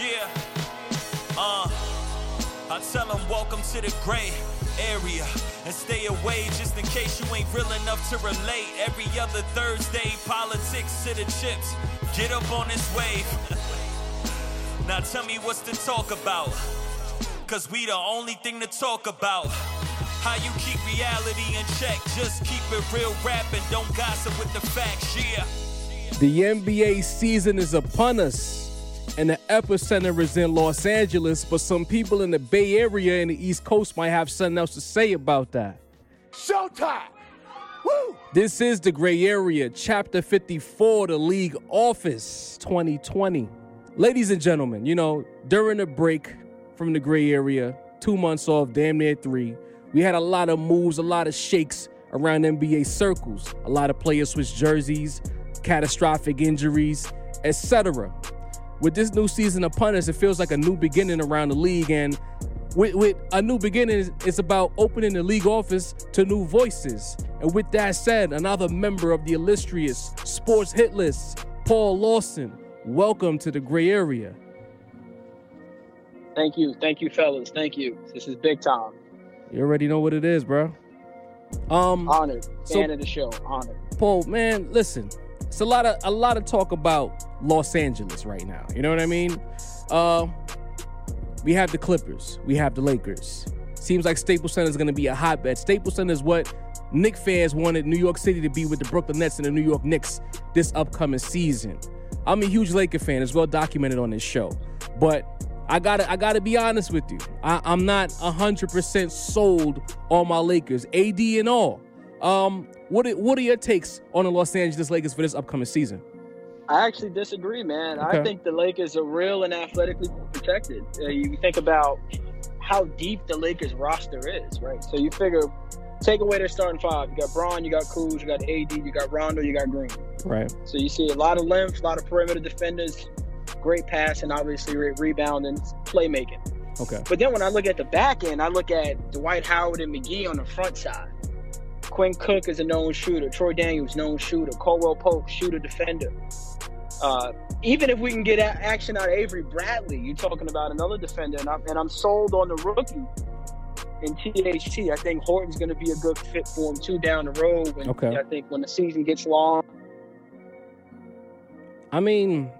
Yeah. Uh, I tell them welcome to the gray area and stay away just in case you ain't real enough to relate. Every other Thursday, politics to the chips. Get up on this wave. now tell me what's to talk about. Cause we the only thing to talk about. How you keep reality in check. Just keep it real rap and don't gossip with the facts. Yeah. The NBA season is upon us, and the epicenter is in Los Angeles, but some people in the Bay Area and the East Coast might have something else to say about that. Showtime! Woo! This is the Gray Area, Chapter 54, the League Office 2020. Ladies and gentlemen, you know, during the break from the Gray Area, two months off, damn near three, we had a lot of moves, a lot of shakes around NBA circles. A lot of players switched jerseys, catastrophic injuries, etc. With this new season upon us, it feels like a new beginning around the league. And with, with a new beginning, it's about opening the league office to new voices. And with that said, another member of the illustrious sports hit list, Paul Lawson, welcome to the gray area. Thank you. Thank you, fellas. Thank you. This is big time. You already know what it is, bro. Um, Honored. So- Fan of the show. Honored. Paul, man, listen. It's a lot of a lot of talk about Los Angeles right now. You know what I mean? Uh, we have the Clippers, we have the Lakers. Seems like Staples Center is going to be a hotbed. Staples Center is what Knick fans wanted New York City to be with the Brooklyn Nets and the New York Knicks this upcoming season. I'm a huge Laker fan, as well documented on this show. But I gotta I gotta be honest with you. I, I'm not hundred percent sold on my Lakers, AD and all. Um, what are, what are your takes on the Los Angeles Lakers for this upcoming season? I actually disagree, man. Okay. I think the Lakers are real and athletically protected. Uh, you think about how deep the Lakers roster is, right? So you figure, take away their starting five. You got Bron, you got Kuz, you got AD, you got Rondo, you got Green. Right. So you see a lot of length, a lot of perimeter defenders, great pass, and obviously re- rebounding, playmaking. Okay. But then when I look at the back end, I look at Dwight Howard and McGee on the front side. Quinn Cook is a known shooter. Troy Daniels, known shooter. Caldwell Pope, shooter, defender. Uh, even if we can get action out of Avery Bradley, you're talking about another defender, and I'm, and I'm sold on the rookie in THT. I think Horton's going to be a good fit for him too down the road. And Okay. I think when the season gets long, I mean,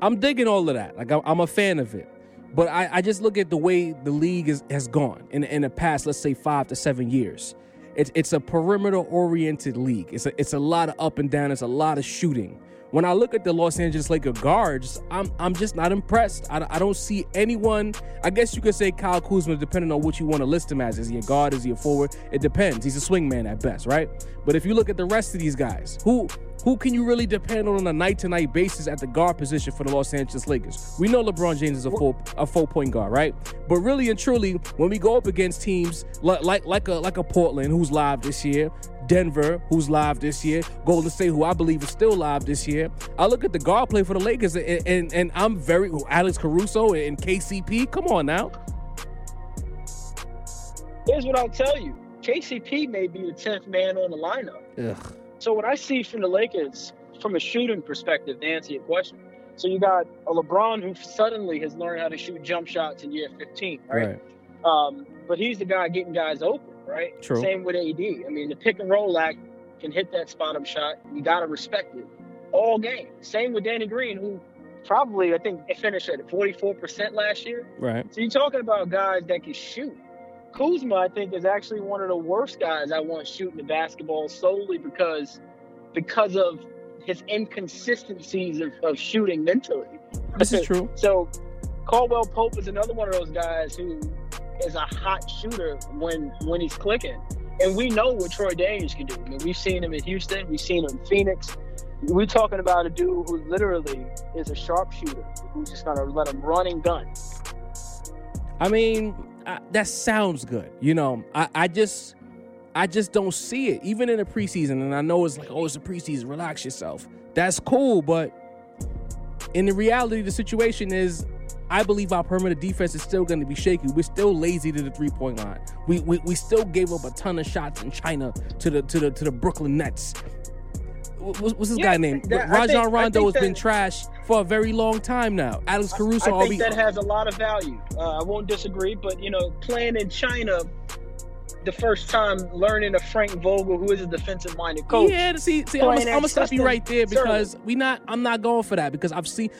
I'm digging all of that. Like I'm, I'm a fan of it, but I, I just look at the way the league is, has gone in in the past, let's say five to seven years. It's it's a perimeter oriented league. It's a it's a lot of up and down. It's a lot of shooting. When I look at the Los Angeles Lakers guards, I'm I'm just not impressed. I, I don't see anyone. I guess you could say Kyle Kuzma, depending on what you want to list him as. Is he a guard? Is he a forward? It depends. He's a swingman at best, right? But if you look at the rest of these guys, who who can you really depend on on a night to night basis at the guard position for the Los Angeles Lakers? We know LeBron James is a full a full point guard, right? But really and truly, when we go up against teams like like like a like a Portland who's live this year, Denver who's live this year, Golden State who I believe is still live this year, I look at the guard play for the Lakers and and, and I'm very Alex Caruso and KCP. Come on now, here's what I'll tell you: KCP may be the tenth man on the lineup. Ugh. So what I see from the Lakers, from a shooting perspective, to answer your question, so you got a LeBron who suddenly has learned how to shoot jump shots in year 15, right? right, Um, but he's the guy getting guys open, right? True. Same with AD. I mean, the pick and roll act can hit that spot up shot. You got to respect it all game. Same with Danny Green, who probably I think finished at 44% last year. right. So you're talking about guys that can shoot. Kuzma, I think, is actually one of the worst guys I want shooting the basketball solely because because of his inconsistencies of, of shooting mentally. This is true. So Caldwell Pope is another one of those guys who is a hot shooter when when he's clicking. And we know what Troy Daniels can do. I mean, we've seen him in Houston, we've seen him in Phoenix. We're talking about a dude who literally is a sharpshooter who's just gonna let him run and gun. I mean, I, that sounds good. You know, I, I just, I just don't see it. Even in the preseason, and I know it's like, oh, it's a preseason. Relax yourself. That's cool, but in the reality, the situation is, I believe our perimeter defense is still going to be shaky. We're still lazy to the three point line. We, we we still gave up a ton of shots in China to the to the to the Brooklyn Nets. what's, what's this Yeah, guy named? that- Rajon think- Rondo has been trash for a very long time now. Alex Caruso, I are think we? that has a lot of value. Uh, I won't disagree, but you know, playing in China, the first time learning of Frank Vogel, who is a defensive-minded coach. Yeah, see, see, I'm gonna, playing I'm gonna that stop you right there because we not. I'm not going for that because I've seen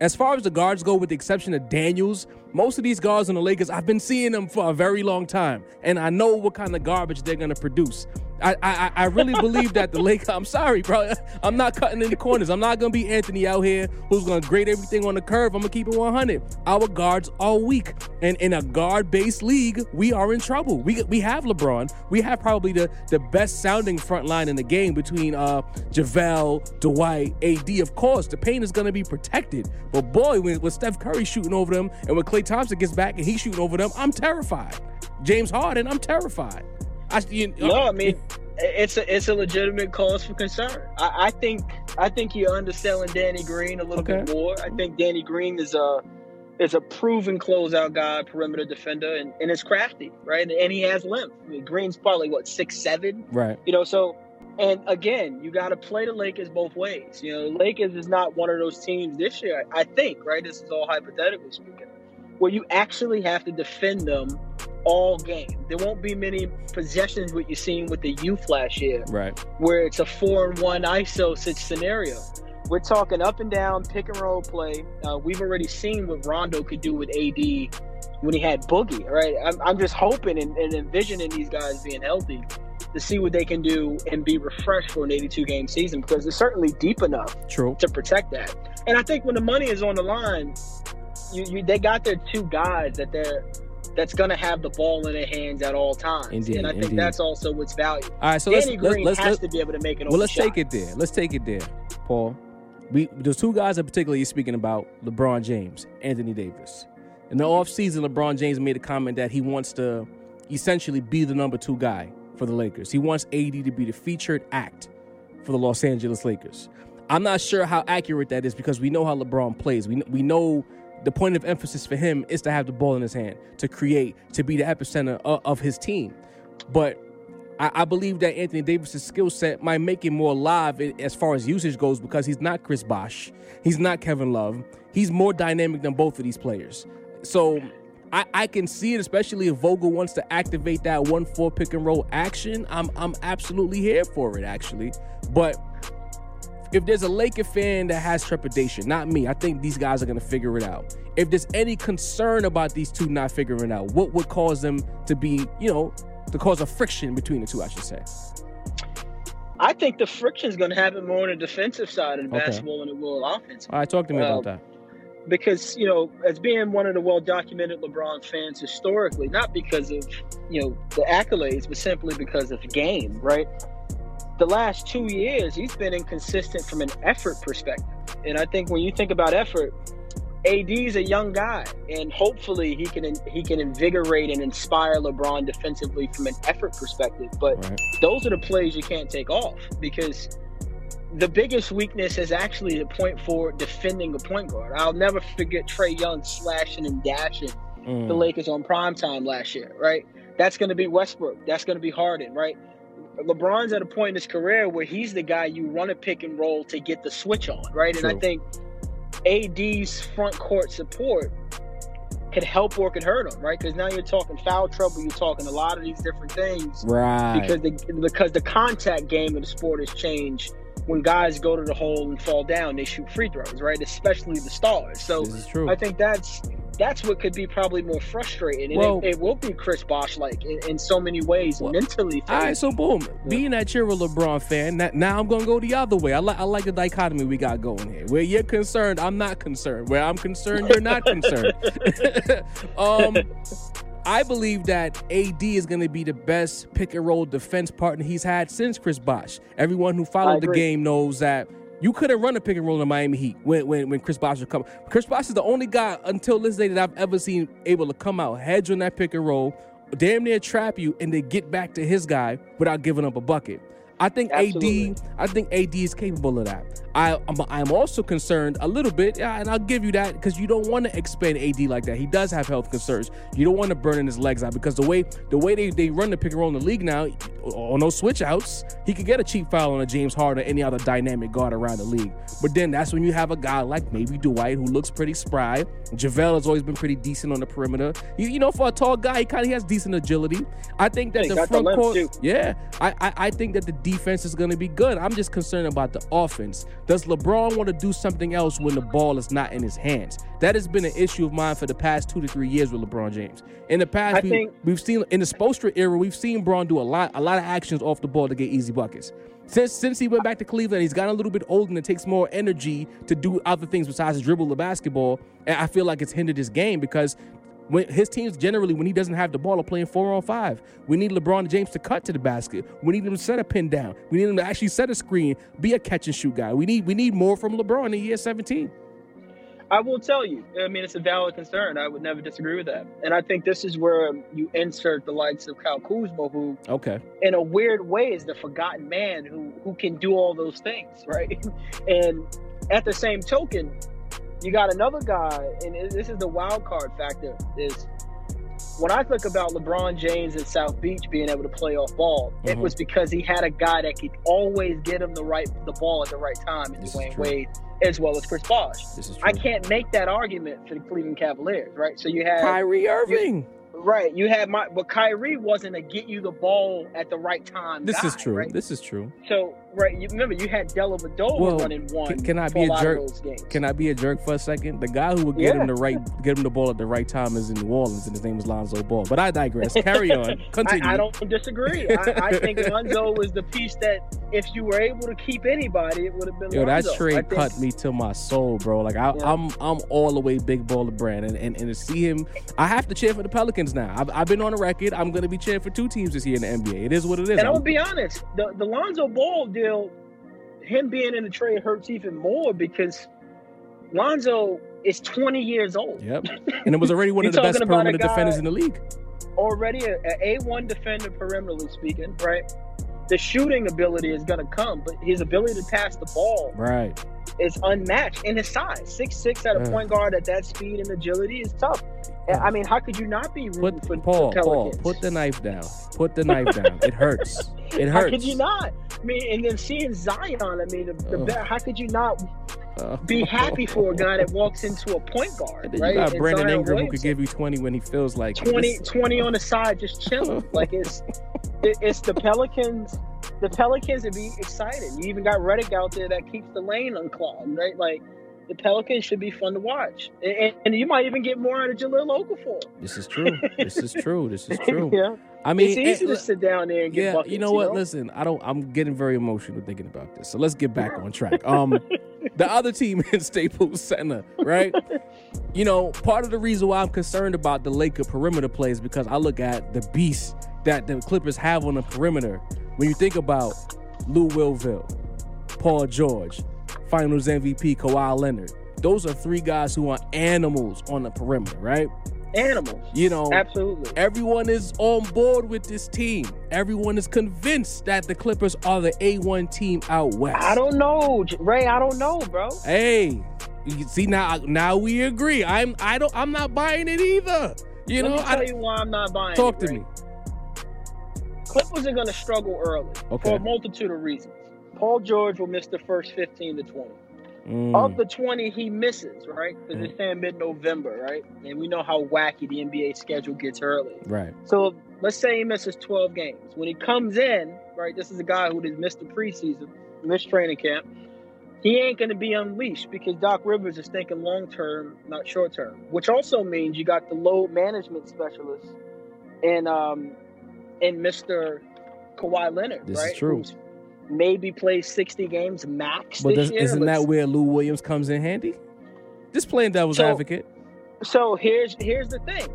as far as the guards go, with the exception of Daniels, most of these guards on the Lakers, I've been seeing them for a very long time, and I know what kind of garbage they're gonna produce. I I, I really believe that the Lakers. I'm sorry, bro. I'm not cutting any corners. I'm not gonna be Anthony out here who's gonna grade everything on the curve. I'm gonna keep it 100. Our guards are weak, and in a guard-based league, we are in trouble. We we have LeBron. We have probably the the best sounding front line in the game between uh JaVale, Dwight, AD. Of course, the paint is gonna be protected. But boy, when, when Steph Curry shooting over them, and when Klay Thompson gets back and he's shooting over them, I'm terrified. James Harden, I'm terrified. I, you, uh, No, I mean it's a it's a legitimate cause for concern. I, I think I think you're underselling Danny Green a little bit more. I think Danny Green is a is a proven closeout guy, perimeter defender, and, and is crafty, right? And he has length. I mean, Green's probably what six seven, right. you know. So, and again, you got to play the Lakers both ways. You know, the Lakers is not one of those teams this year. I think, right? This is all hypothetically speaking, where you actually have to defend them all game. There won't be many possessions what you're seeing with the youth last year, Right. where it's a four and one ISO such scenario. We're talking up and down pick and roll play. Uh, we've already seen what Rondo could do with AD when he had Boogie. Right, I'm, I'm just hoping and, and envisioning these guys being healthy to see what they can do and be refreshed for an 82 game season because they're certainly deep enough True. to protect that. And I think when the money is on the line, you, you they got their two guys that they're that's going to have the ball in their hands at all times. Indeed, and I think indeed. that's also what's valuable. All right. So let's Danny let's Green let's, has let's to be able to make it. well let's take it there. Let's take it there, Paul. We there's two guys in particular you're speaking about: LeBron James, Anthony Davis. In the offseason, LeBron James made a comment that he wants to essentially be the number two guy for the Lakers. He wants AD to be the featured act for the Los Angeles Lakers. I'm not sure how accurate that is because we know how LeBron plays. We we know the point of emphasis for him is to have the ball in his hand, to create, to be the epicenter of, of his team. But I, I believe that Anthony Davis's skill set might make him more live as far as usage goes because he's not Chris Bosh, he's not Kevin Love, he's more dynamic than both of these players. So I, I can see it, especially if Vogel wants to activate that one four pick and roll action. I'm I'm absolutely here for it, actually. But if there's a Laker fan that has trepidation, not me, I think these guys are gonna figure it out. If there's any concern about these two not figuring out, what would cause them to be, you know, to cause a friction between the two, I should say. I think the friction is going to happen more on the defensive side of Okay. basketball than it will offensive. All right, talk to me Well, about uh, that. because you know, as being one of the well-documented LeBron fans historically, not because of you know the accolades, but simply because of the game, right? The last two years, he's been inconsistent from an effort perspective, and I think when you think about effort, AD's a young guy, and hopefully he can he can invigorate and inspire LeBron defensively from an effort perspective. But Right. those are the plays you can't take off because the biggest weakness is actually the point for defending a point guard. I'll never forget Trae Young slashing and dashing Mm. the Lakers on prime time last year, right? That's going to be Westbrook. That's going to be Harden, right? LeBron's at a point in his career where he's the guy you run a pick and roll to get the switch on, right? And I think AD's front court support could help or could hurt him, right? Because now you're talking foul trouble, you're talking a lot of these different things Right. because the because the contact game of the sport has changed. When guys go to the hole and fall down, they shoot free throws, right? Especially the stars. So this is true. I think that's that's what could be probably more frustrating, and Well- it, it will be Chris Bosh like in, in so many ways Well, mentally. All right, so boom. Being that you're a LeBron fan, that, now I'm gonna go the other way. I like I like the dichotomy we got going here. Where you're concerned, I'm not concerned. Where I'm concerned, you're not concerned. um, I believe that AD is gonna be the best pick and roll defense partner he's had since Chris Bosh. Everyone who followed the game knows that. You couldn't run a pick and roll in the Miami Heat when, when, when Chris Bosh would come. Chris Bosh is the only guy until this day that I've ever seen able to come out hedge on that pick and roll, damn near trap you, and then get back to his guy without giving up a bucket. I think Absolutely. AD, I think AD is capable of that. I, I'm, I'm also concerned a little bit, yeah, and I'll give you that because you don't want to expand AD like that. He does have health concerns. You don't want to burn in his legs out because the way the way they, they run the pick and roll in the league now, on those switch outs, he could get a cheap foul on a James Harden or any other dynamic guard around the league. But then that's when you have a guy like maybe Dwight who looks pretty spry. JaVale has always been pretty decent on the perimeter. You, you know, for a tall guy, he kind of has decent agility. I think that the got the front court, too. yeah, I, I I think that the defense is going to be good. I'm just concerned about the offense. Does LeBron want to do something else when the ball is not in his hands? That has been an issue of mine for the past two to three years with LeBron James. In the past, I we, think- we've seen in the Spoelstra era, we've seen Bron do a lot, a lot of actions off the ball to get easy buckets. Since since he went back to Cleveland, he's gotten a little bit older and it takes more energy to do other things besides dribble the basketball. And I feel like it's hindered his game because when his teams generally, when he doesn't have the ball, are playing four on five. We need LeBron James to cut to the basket. We need him to set a pin down. We need him to actually set a screen, be a catch and shoot guy. We need we need more from LeBron in year 17. I will tell you. I mean, it's a valid concern. I would never disagree with that. And I think this is where um, you insert the likes of Kyle Kuzma, who, Okay. in a weird way, is the forgotten man who who can do all those things, right? and at the same token, you got another guy, and this is the wild card factor. Is when I think about LeBron James at South Beach being able to play off ball, it Mhm. was because he had a guy that could always get him the right the ball at the right time, and This Dwyane. Wade as well as Chris Bosh. This is. I can't make that argument for the Cleveland Cavaliers, right? So you have Kyrie Irving. right, you had my, but Kyrie wasn't a get you the ball at the right time. This guy, is true. Right? This is true. So right, you remember you had Dellavedova Well, running one. can- can I be a of jerk? Can I be a jerk for a second? The guy who would get Yeah. him the right, get him the ball at the right time is in New Orleans, and his name is Lonzo Ball. But I digress. Carry on. Continue. I, I don't disagree. I, I think Lonzo was the piece that if you were able to keep anybody, it would have been Yo, that Lonzo. I trade think- cut me to my soul, bro. Like I, Yeah. I'm, I'm all the way big baller brand, and, and and to see him, I have to cheer for the Pelicans now. I've, I've been on the record. I'm gonna be cheering for two teams this year in the NBA. It is what it is. And I'm I'm- gonna be honest, the the Lonzo Ball deal, him being in the trade hurts even more because Lonzo is 20 years old. Yep. And it was already one of the best talking about a perimeter defenders in the league. already a, a A1 defender perimeterally speaking, right? The shooting ability is going to come, but his ability to pass the ball Right. Is unmatched in his size. Six six at a Yeah. point guard at that speed and agility is tough. I mean, how could you not be rooting Put for, Paul, for Paul, Pelicans? put the knife down. Put the knife down. It hurts. It hurts. How could you not? I mean, and then seeing Zion, I mean, the, the be- how could you not Uh, be happy for a guy that walks into a point guard, right? you got And Brandon Ingram who could give you 20 when he feels like 20, This- 20 on the side just chilling. like it's it, it's the Pelicans. The Pelicans would be excited. You even got Redick out there that keeps the lane unclogged, right? Like the Pelicans should be fun to watch, and, and, you might even get more out of Jahlil Okafor. This is true. This is true. This is true. yeah, I mean, it's easy eh, to sit down there and get yeah, buckets. you know what? Listen, I don't. I'm getting very emotional thinking about this. So let's get back on track. Um, the other team in Staples Center, right? You know, part of the reason why I'm concerned about the Laker perimeter play is because I look at the beast that the Clippers have on the perimeter. When you think about Lou Willville, Paul George, Finals MVP Kawhi Leonard, those are three guys who are animals on the perimeter, right? Animals, You know, absolutely. Everyone is on board with this team. Everyone is convinced that the Clippers are the A1 team out west. I don't know, Ray. I don't know, bro. Hey, you see now now we agree. I'm I don't I'm not buying it either. You Let know, me tell I, you why I'm not buying. talk it, to Ray. me. Clippers are going to struggle early Okay. for a multitude of reasons. Paul George will miss the first 15 to 20. Mm, Of the 20 he misses, right? Because it's saying mid November, right? And we know how wacky the NBA schedule gets early. right. So let's say he misses 12 games. When he comes in, right, this is a guy who has missed the preseason, missed training camp. He ain't going to be unleashed because Doc Rivers is thinking long term, not short term. Which also means you got the load management specialist and um and Mr. Kawhi Leonard, This is right? true. Who's maybe plays 60 games max But this year. isn't that where Lou Williams comes in handy? Just playing devil's So- advocate. So here's here's the thing.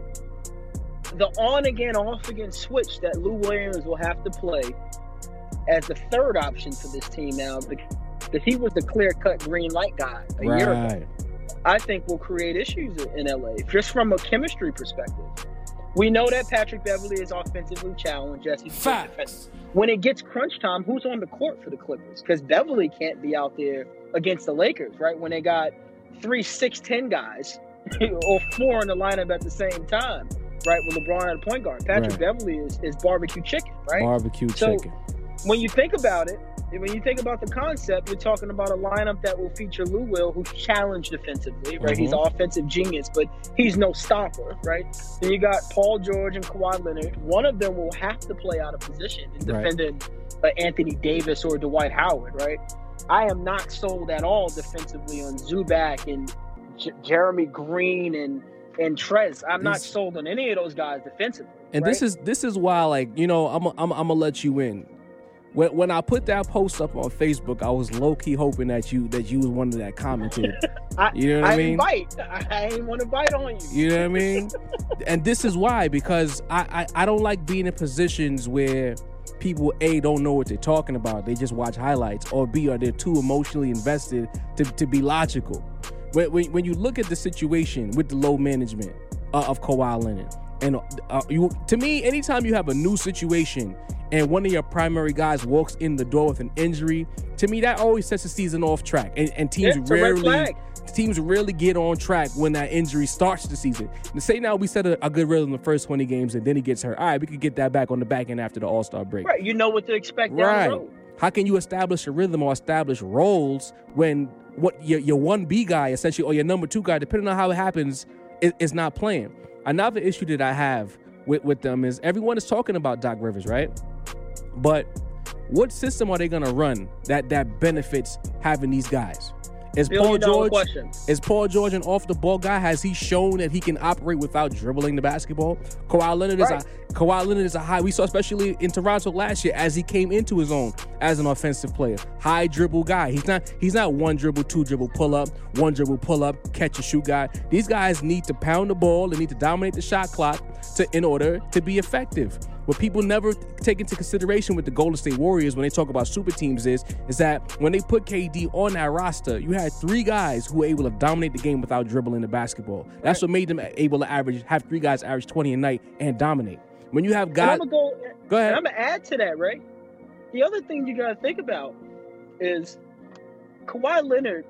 The on again, off again switch that Lou Williams will have to play as the third option for this team now because he was the clear cut green light guy a year ago. I think will create issues in LA just from a chemistry perspective. We know that Patrick Beverley is offensively challenged. Yes, he's a. Facts. When it gets crunch time, who's on the court for the Clippers? Because Beverley can't be out there against the Lakers, right? When they got three six ten guys or four in the lineup at the same time, right? With LeBron at a point guard, Patrick Right. Beverley is, is barbecue chicken, right? Barbecue So- chicken. When you think about it, when you think about the concept, you're talking about a lineup that will feature Lou Will, who's challenged defensively, right? He's an offensive genius, but he's no stopper, right? Then you got Paul George and Kawhi Leonard. One of them will have to play out of position in Right. defending uh, Anthony Davis or Dwight Howard, right? I am not sold at all defensively on Zubac and J- JaMychal Green and and Trez. I'm not sold on any of those guys defensively. And right? this is this is why, like you know, I'm I'm I'm gonna let you in. When when I put that post up on Facebook, I was low key hoping that you that you was one of that commented. I, You know what I, I mean? bite. I, I ain't want to bite on you. You know what I mean? and this is why because I, I I don't like being in positions where people a don't know what they're talking about. They just watch highlights, or b are they too emotionally invested to, to be logical. When, when when you look at the situation with the low management uh, of Kawhi Leonard, and uh, you to me, anytime you have a new situation and one of your primary guys walks in the door with an injury, to me that always sets the season off track, and, and teams it's rarely teams rarely get on track when that injury starts the season. And say now we set a, a good rhythm the first 20 games and then he gets hurt. All right, we could get that back on the back end after the All Star break. Right. You know what to expect Right. How can you establish a rhythm or establish roles when what your your one B guy essentially or your number two guy, depending on how it happens, is, is not playing? Another issue that I have with, with them is everyone is talking about Doc Rivers, right? But what system are they gonna run that that benefits having these guys? Is Paul George is Paul George an off the ball guy? Has he shown that he can operate without dribbling the basketball? Kawhi Leonard is Right. a Kawhi Leonard is a high. We saw especially in Toronto last year as he came into his own as an offensive player, high dribble guy. He's not he's not one dribble, two dribble, pull up, one dribble, pull up, catch and shoot guy. These guys need to pound the ball. They need to dominate the shot clock to in order to be effective. What people never take into consideration with the Golden State Warriors when they talk about super teams is is that when they put KD on that roster, you had three guys who were able to dominate the game without dribbling the basketball. That's what made them able to average have three guys average 20 a night and dominate. When you have And guys I'm gonna go. Go ahead. I'm gonna add to that, right? The other thing you gotta think about is Kawhi Leonard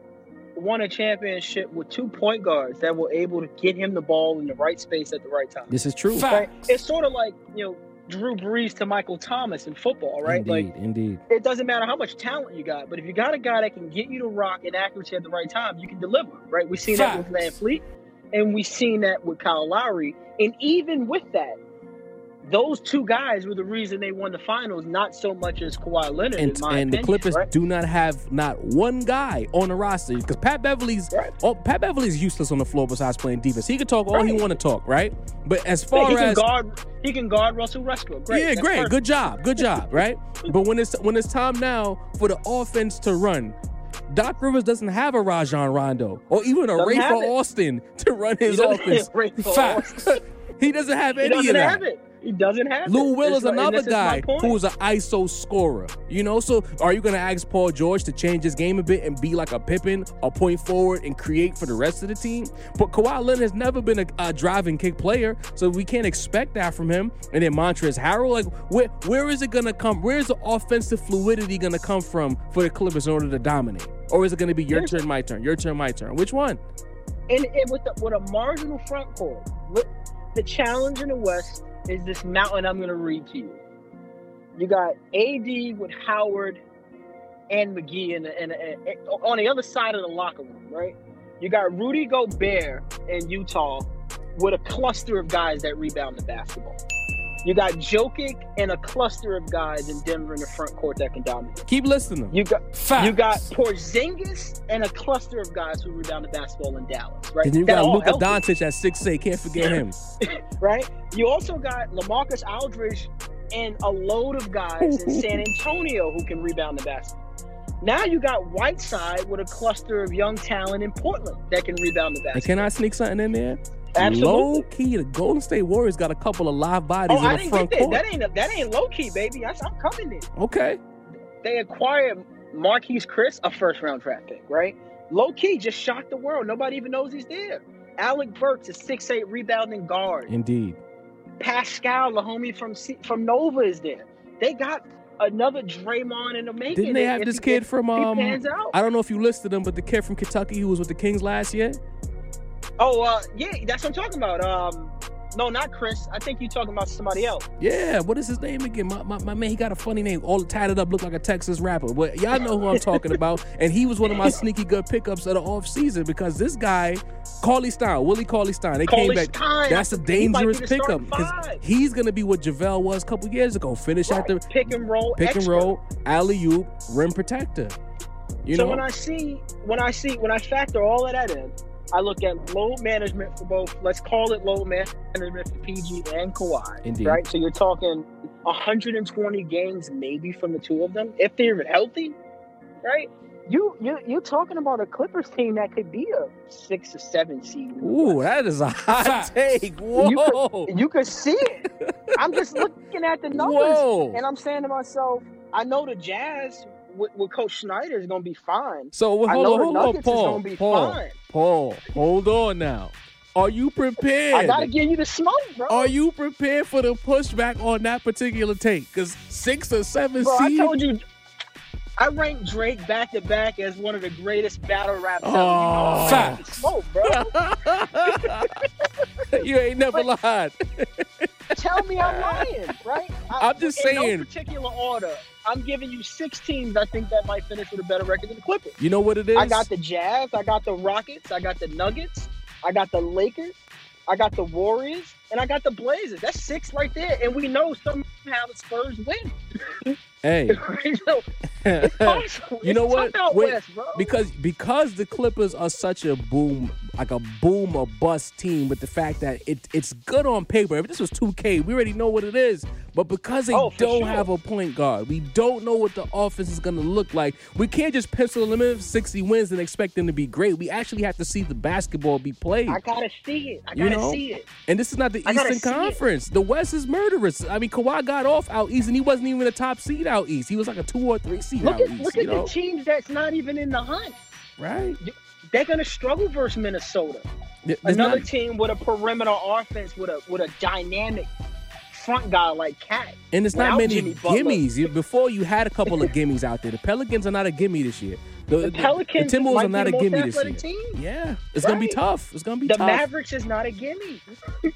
won a championship with two point guards that were able to get him the ball in the right space at the right time. This is true. Right? It's sort of like you know Drew Brees to Michael Thomas in football, right? Indeed, Like indeed. it doesn't matter how much talent you got, but if you got a guy that can get you to rock and accuracy at the right time, you can deliver, right? We've seen that with Facts. VanVleet, and we've seen that with Kyle Lowry. And even with that, those two guys were the reason they won the finals, not so much as Kawhi Leonard. And, in my and the Clippers right? do not have not one guy on the roster because Pat Beverley's Right. oh, Pat Beverley's useless on the floor besides playing defense. He can talk all he want to talk, right? But as Yeah, far he can as guard. He can guard Russell Westbrook. Great. yeah, great, perfect. good job, good job, right? but when it's when it's time now for the offense to run, Doc Rivers doesn't have a Rajon Rondo or even a Rafa. Austin to run his offense. have Rafa Fact. he doesn't have He any doesn't of that. He doesn't have it. Lou Will is another guy who's an ISO scorer. You know, so are you going to ask Paul George to change his game a bit and be like a Pippin, a point forward, and create for the rest of the team? But Kawhi Leonard has never been a, a driving kick player, so we can't expect that from him. And then Montrezl Harrell, like where where is it going to come? Where is the offensive fluidity going to come from for the Clippers in order to dominate? Or is it going to be your turn, my turn, your turn, my turn? Which one? and, and with the, with a marginal front court, the challenge in the West is this mountain I'm going to read to you. You got AD with Howard and McGee in on the other side of the locker room, right? You got Rudy Gobert in Utah with a cluster of guys that rebound the basketball. You got Jokic and a cluster of guys in Denver in the front court that can dominate. Keep listening. You got Facts. you got Porzingis and a cluster of guys who rebound the basketball in Dallas, right? and you That got Luka healthy, Doncic at six eight. Can't forget him. right? You also got LaMarcus Aldridge and a load of guys in San Antonio who can rebound the basketball. Now you got Whiteside with a cluster of young talent in Portland that can rebound the And can I sneak something in there? Absolutely. Low key, the Golden State Warriors got a couple of live bodies Oh, in I the didn't front get that. court. That ain't that ain't low key, baby. I, I'm coming in. Okay. They acquired Marquese Chriss, a first round draft pick, right? Low key, just shocked the world. Nobody even knows he's there. Alec Burks, a six eight rebounding guard. Indeed. Paschall, the homie from C- from Nova, is there. They got another Draymond in the making. Didn't they have if this he- kid from um? I don't know if you listed him, but the kid from Kentucky who was with the Kings last year. Oh, uh, yeah, that's what I'm talking about. Um, no, not Chriss. I think you're talking about somebody else. Yeah, what is his name again? My, my, my man, he got a funny name, all tatted up, looked like a Texas rapper. But y'all know who I'm talking about. And he was one of my sneaky good pickups of the off season because this guy, Cauley-Stein, Willie Cauley-Stein, they came back. Stein, That's a dangerous pickup because he's gonna be what JaVale was a couple years ago. Finish at the pick and roll, pick and roll, alley oop, rim protector. You so know, when I see, when I see, when I factor all of that in, I look at load management for both. Let's call it load management for PG and Kawhi. Indeed. Right. So you're talking 120 games maybe from the two of them if they're even healthy. Right. You you you're talking about a Clippers team that could be a six or seven seed. ooh, that is a hot take. Whoa, You could see it. I'm just looking at the numbers. whoa. And I'm saying to myself, I know the Jazz with, with Coach Snyder is going to be fine. So well, I hold on, hold on, Paul, Paul, fine. Paul, hold on now. Are you prepared? I got to give you the smoke, bro. Are you prepared for the pushback on that particular take? Because six or seven bro, I seed. told you. I ranked Drake back to back as one of the greatest battle raps ever. Oh. You know, I got the Facts. smoke, bro. you ain't never lied. Tell me I'm lying, right? I, I'm just in saying. no particular order. I'm giving you six teams I think that might finish with a better record than the Clippers. You know what it is? I got the Jazz, I got the Rockets, I got the Nuggets, I got the Lakers, I got the Warriors, and I got the Blazers. That's six right there. And we know somehow the Spurs win. Hey. so it's possible. You know what? Wait, west, because because the Clippers are such a boom, like a boom or bust team, with the fact that it it's good on paper. If this was 2K, we already know what it is. But because they Oh, don't sure. have a point guard, we don't know what the offense is going to look like. We can't just pencil them in for 60 wins and expect them to be great. We actually have to see the basketball be played. I gotta see it. I You gotta know? see it. And this is not the I Eastern see it. Conference. The West is murderous. I mean, Kawhi got off out east, and he wasn't even a top seed out east. He was like a two or three seed Look out at east. look at know, the teams that's not even in the hunt. right? They're gonna struggle versus Minnesota. There's Another not- team with a perimeter offense with a with a dynamic front guy like KAT. and it's not many Jimmy gimmies. You- Before you had a couple of gimmies out there. The Pelicans are not a gimme this year. The, The Pelicans the Timberwolves are not a gimme this year. team. Yeah, it's gonna be tough. It's gonna be The tough. Mavericks is not a gimme.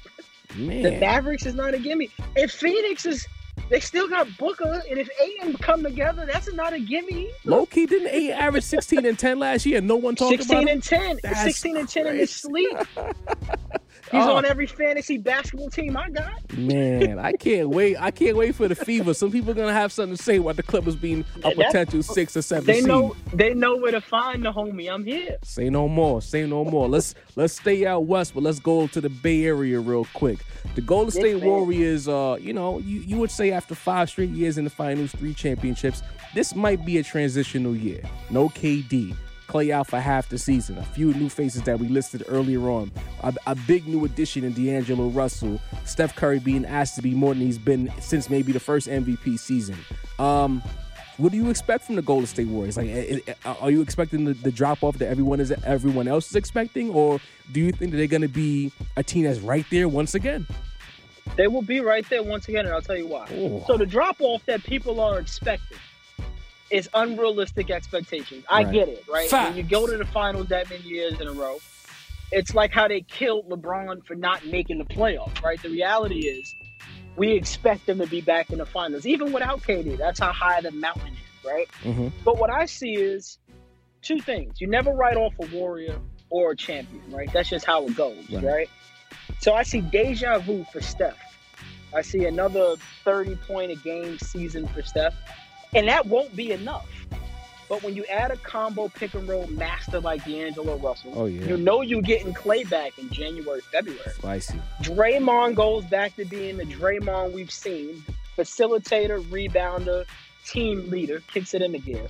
The Man, Mavericks is not a gimme. If Phoenix is, they still got Booker, and if A and come together, that's not a gimme. low key didn't eight average sixteen and ten last year. And no one talked about Sixteen and ten. That's Sixteen and ten in his sleep. He's Oh. on every fantasy basketball team I got. Man, I can't wait. I can't wait for the fever. Some people are gonna have something to say about the Clippers being a potential six or seven They seed. know. They know where to find the homie. I'm here. Say no more. Say no more. Let's let's stay out west, but let's go to the Bay Area real quick. The Golden State man. Warriors, uh, you know, you, you would say after five straight years in the finals, three championships, this might be a transitional year. No KD. Clay out for half the season. A few new faces that we listed earlier on. A, a big new addition in D'Angelo Russell. Steph Curry being asked to be more than he's been since maybe the first MVP season. Um, what do you expect from the Golden State Warriors? Like, i- i- are you expecting the, the drop off that everyone is everyone else is expecting, or do you think that they're going to be a team that's right there once again? They will be right there once again, and I'll tell you why. Oh. So the drop off that people are expecting is unrealistic expectations. I Right. get it, right? Facts. When you go to the finals that many years in a row, it's like how they killed LeBron for not making the playoffs, right? The reality is we expect them to be back in the finals, even without KD. That's how high the mountain is, right? Mhm. But what I see is two things. You never write off a warrior or a champion, right? That's just how it goes, Right. right? So I see deja vu for Steph. I see another 30 point a game season for Steph. And that won't be enough. But when you add a combo pick and roll master like D'Angelo Russell, Oh, yeah. you know you're getting Clay back in January, February. Spicy. Draymond goes back to being the Draymond we've seen facilitator, rebounder, team leader, kicks it into gear.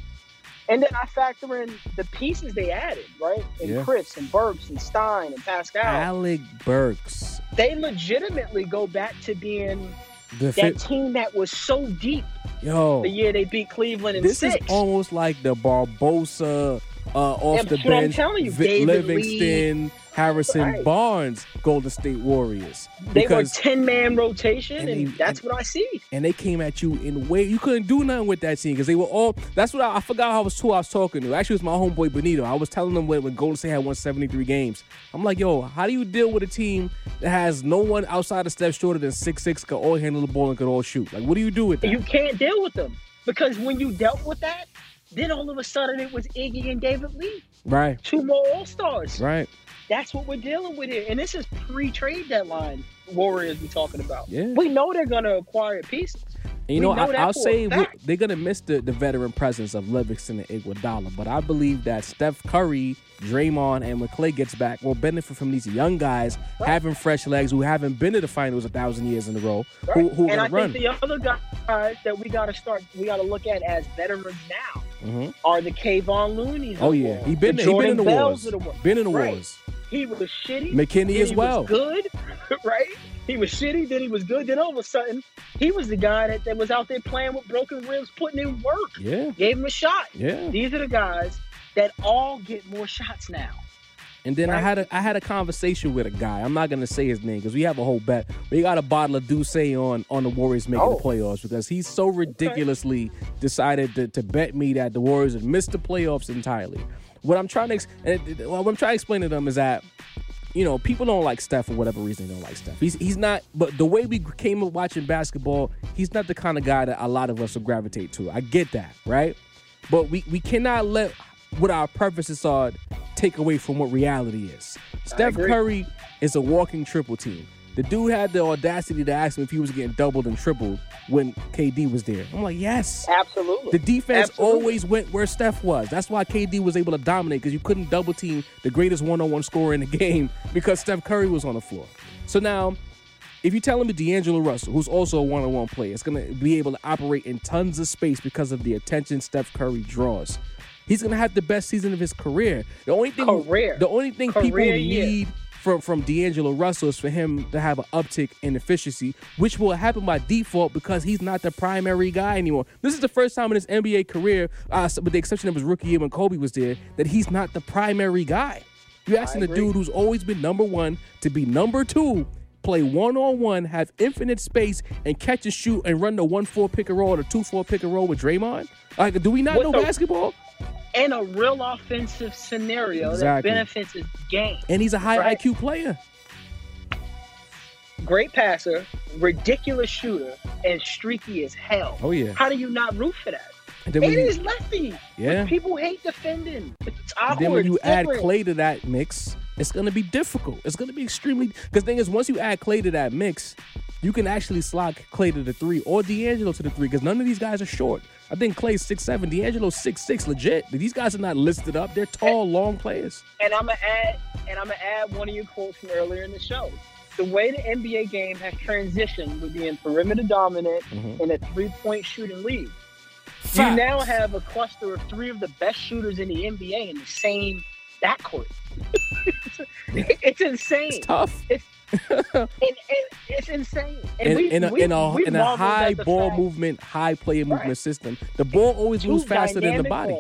And then I factor in the pieces they added, right? And Yeah. Chriss and Burks and Stein and Paschall. Alec Burks. They legitimately go back to being The that fit, team that was so deep yo, the year they beat Cleveland in this six. is almost like the Barbosa uh, off the what I'm bench, telling you, Vi- David Livingston, Harrison Right. Barnes Golden State Warriors. They were ten man rotation, and and, that's and- what I see. and they came at you in way you couldn't do nothing with that team because they were all. That's what I, I forgot how I was who I was talking to. Actually, it was my homeboy Benito. I was telling them when, when Golden State had won seventy three games. I'm like, yo, how do you deal with a team that has no one outside of Steph shorter than six six, could all handle the ball and could all shoot? Like, what do you do with that? You can't deal with them because when you dealt with that, then all of a sudden it was Iggy and David Lee, right, two more All Stars. right, That's what we're dealing with here, and this is pre-trade deadline Warriors we're talking about. Yeah. We know they're gonna acquire pieces. You We know, know I, I'll for say we- they're gonna miss the, the veteran presence of Livingston and Iguodala, but I believe that Steph Curry, Draymond, and when Clay gets back, will benefit from these young guys Right. having fresh legs who haven't been to the finals a thousand years in a row, who, Right? who and I run. think the other guys that we gotta start, we gotta look at as veterans now Mhm. are the Kevon Looney's. Oh yeah, he been the he been in the Bells wars, the been in the Right. wars. He was shitty. McKinnie as well. Was good, right? He was shitty. Then he was good. Then all of a sudden, he was the guy that, that was out there playing with broken ribs, putting in work. Yeah, Gave him a shot. yeah. These are the guys that all get more shots now. And then I had a I had a conversation with a guy. I'm not gonna say his name because we have a whole bet. We got a bottle of Douce on on the Warriors making Oh. the playoffs because he's so ridiculously decided to, to bet me that the Warriors would miss the playoffs entirely. What I'm trying to ex- and what I'm trying to explain to them is that you know people don't like Steph for whatever reason they don't like Steph. He's he's not. But the way we came up watching basketball, he's not the kind of guy that a lot of us will gravitate to. I get that, right? But we, we cannot let what our purposes are take away from what reality is. Steph. Curry is a walking triple team. The dude had the audacity to ask him if he was getting doubled and tripled when KD was there. I'm like, yes. Absolutely. The defense Absolutely. always went where Steph was. That's why KD was able to dominate because you couldn't double team the greatest one on one scorer in the game because Steph Curry was on the floor. So now, if you tell him D'Angelo Russell, who's also a one on one player, is going to be able to operate in tons of space because of the attention Steph Curry draws. He's going to have the best season of his career. The only thing, Career. the only thing people Career year. need from from D'Angelo Russell is for him to have an uptick in efficiency, which will happen by default because he's not the primary guy anymore. This is the first time in his NBA career, uh, with the exception of his rookie year when Kobe was there, that he's not the primary guy. You're asking a dude who's always been number one to be number two, play one on one, have infinite space, and catch and shoot and run the one four pick and roll or the two four pick and roll with Draymond. Like, do we not What know the- basketball? In a real offensive scenario Exactly. that benefits his game. And he's a high Right. IQ player. Great passer, ridiculous shooter, and streaky as hell. Oh yeah. How do you not root for that? And then It is lefty. Yeah. People hate defending. It's awkward. then when you add. Clay to that mix, it's gonna be difficult. It's gonna be extremely because thing is, once you add Clay to that mix, you can actually slot Clay to the three or D'Angelo to the three because none of these guys are short. I think Clay's six seven, D'Angelo's six six, legit. These guys are not listed up. They're tall, long players. and I'm gonna add and I'm gonna add one of your quotes from earlier in the show. The way the NBA game has transitioned with being perimeter dominant Mhm. in a three point shooting league. You Facts. now have a cluster of three of the best shooters in the NBA in the same backcourt. it's insane. It's tough. And, and it's insane. And In, we, in a we, in a we in a high ball fact movement, high player movement system, the ball always moves faster than the body.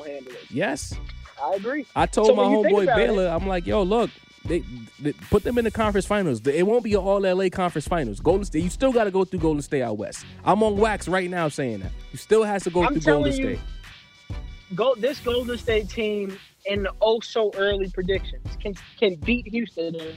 Yes. I agree. I told So my when you think homeboy Baylor, I'm like, yo, look, they, they put them in the conference finals. It won't be an all LA conference finals. Golden State, you still got to go through Golden State out west. I'm on wax right now saying that. You still has to go I'm through Golden you, State. Go this Golden State team in the oh so early predictions can can beat Houston in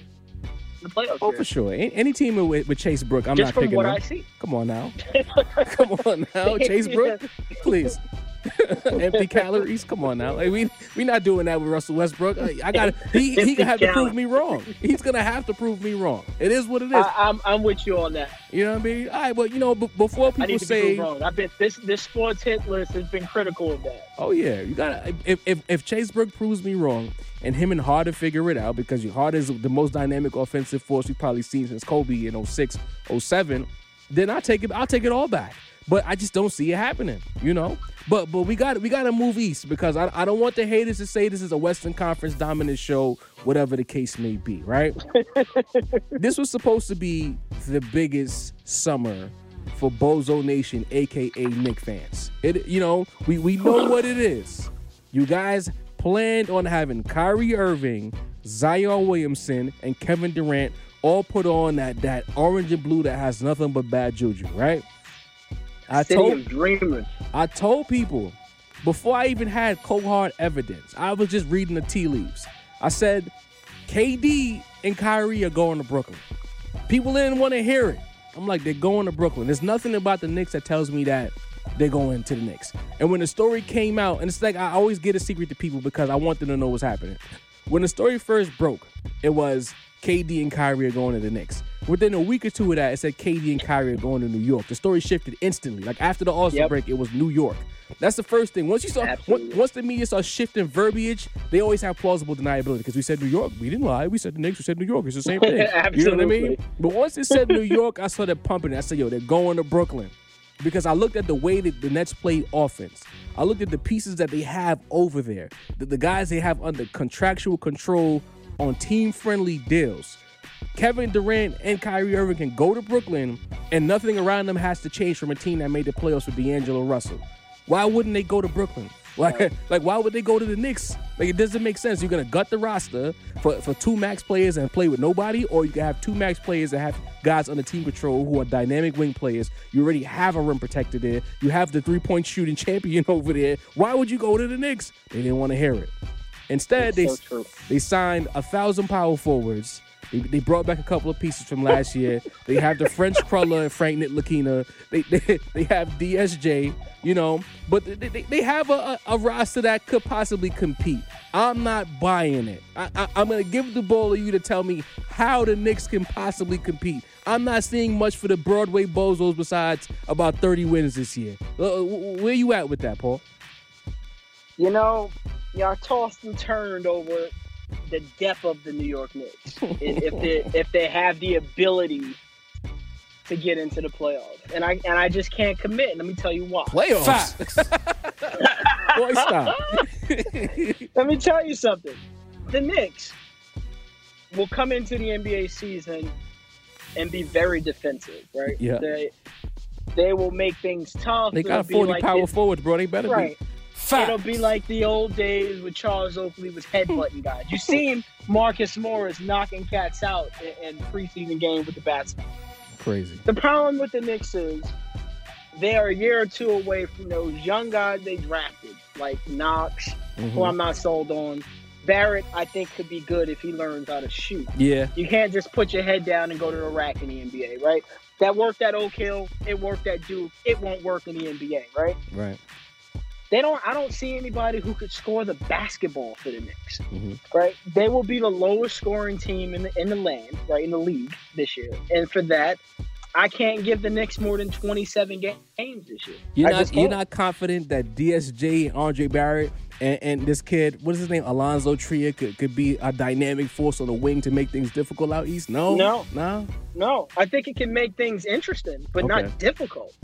the playoffs. Oh, here. for sure. Any team with, with Chase Brook, I'm Just not picking what them. I see. Come on now. Come on now. Chase Brook, please. Empty calories. Come on now. Like we we not doing that with Russell Westbrook. I, got he he gonna have to prove me wrong. He's gonna have to prove me wrong. It is what it is. I, I'm I'm with you on that. you know what I mean? All right, well, you know, b- before I people need to say. I've been this this sports hit list has been critical of that. Oh yeah, you gotta. If if, if Chase Brook proves me wrong, and him and Harden figure it out, because Harden is the most dynamic offensive force we've probably seen since Kobe in 06, 07, then I take it. I'll take it all back. But I just don't see it happening, you know. But but we got we got to move east because I, I don't want the haters to say this is a Western Conference dominant show, whatever the case may be, right? this was supposed to be the biggest summer for Bozo Nation, aka Knick fans. It you know, we, we know what it is. You guys planned on having Kyrie Irving Zion Williamson, and Kevin Durant all put on that that orange and blue that has nothing but bad juju, right? I City told Dreamers. I told people before I even had cold hard evidence. I was just reading the tea leaves. I said KD and Kyrie are going to Brooklyn. People didn't want to hear it. I'm like, they're going to Brooklyn. There's nothing about the Knicks that tells me that they're going to the Knicks. And when the story came out, and it's like I always get a secret to people because I want them to know what's happening. When the story first broke, it was KD and Kyrie are going to the Knicks. Within a week or two of that, it said KD and Kyrie are going to New York. The story shifted instantly. Like after the All Star Yep. break, it was New York. That's the first thing. Once you saw, Absolutely. once, the media starts shifting verbiage, they always have plausible deniability because we said New York, we didn't lie. We said the Knicks, we said New York. It's the same thing. You know what I mean? But once it said New York, I started pumping it. I said, yo, they're going to Brooklyn. Because I looked at the way that the Nets play offense. I looked at the pieces that they have over there, the, the guys they have under contractual control on team friendly deals. Kevin Durant and Kyrie Irving can go to Brooklyn and nothing around them has to change from a team that made the playoffs with D'Angelo Russell. Why wouldn't they go to Brooklyn? Like, like why would they go to the Knicks? Like it doesn't make sense. You're gonna gut the roster for, for two max players and play with nobody, or you can have two max players that have guys under team control who are dynamic wing players. You already have a rim protector there. You have the three point shooting champion over there. Why would you go to the Knicks? They didn't want to hear it. Instead, they true. they signed a thousand power forwards. They, they brought back a couple of pieces from last year. They have the French Cruller and Frank Ntilikina. They, they they have DSJ, you know, but they, they, they have a, a, roster that could possibly compete. I'm not buying it. I, I, I'm to give the ball to you to tell me how the Knicks can possibly compete. I'm not seeing much for the Broadway Bozos besides about 30 wins this year. Uh, where you at with that, Paul? You know, y'all tossed and turned over the depth of the New York Knicks. if if they if they have the ability to get into the playoffs, and I and I just can't commit. Let me tell you why. Playoffs. Boy, stop. Let me tell you something. The Knicks will come into the NBA season and be very defensive, right? Yeah. They they will make things tough. They It'll got be 40 like power the- forwards, bro. They better Right. be. It'll be like the old days with Charles Oakley was headbutting guys. You seen Marcus Morris knocking cats out in, in preseason game with the bats. Crazy. The problem with the Knicks is they are a year or two away from those young guys they drafted, like Knox, Mhm. who I'm not sold on. Barrett, I think, could be good if he learns how to shoot. Yeah. You can't just put your head down and go to the rack in the NBA, right? That worked at Oak Hill, it worked at Duke, it won't work in the NBA, right? Right. They don't. I don't see anybody who could score the basketball for the Knicks, Mhm. right? They will be the lowest scoring team in the in the land, right, in the league this year, and for that, I can't give the Knicks more than 27 games this year. You're not you're not confident that DSJ and Andre Barrett and, and this kid, what is his name, Allonzo Trier, could, could be a dynamic force on the wing to make things difficult out east? No. No. No. No, I think it can make things interesting, but Okay. not difficult.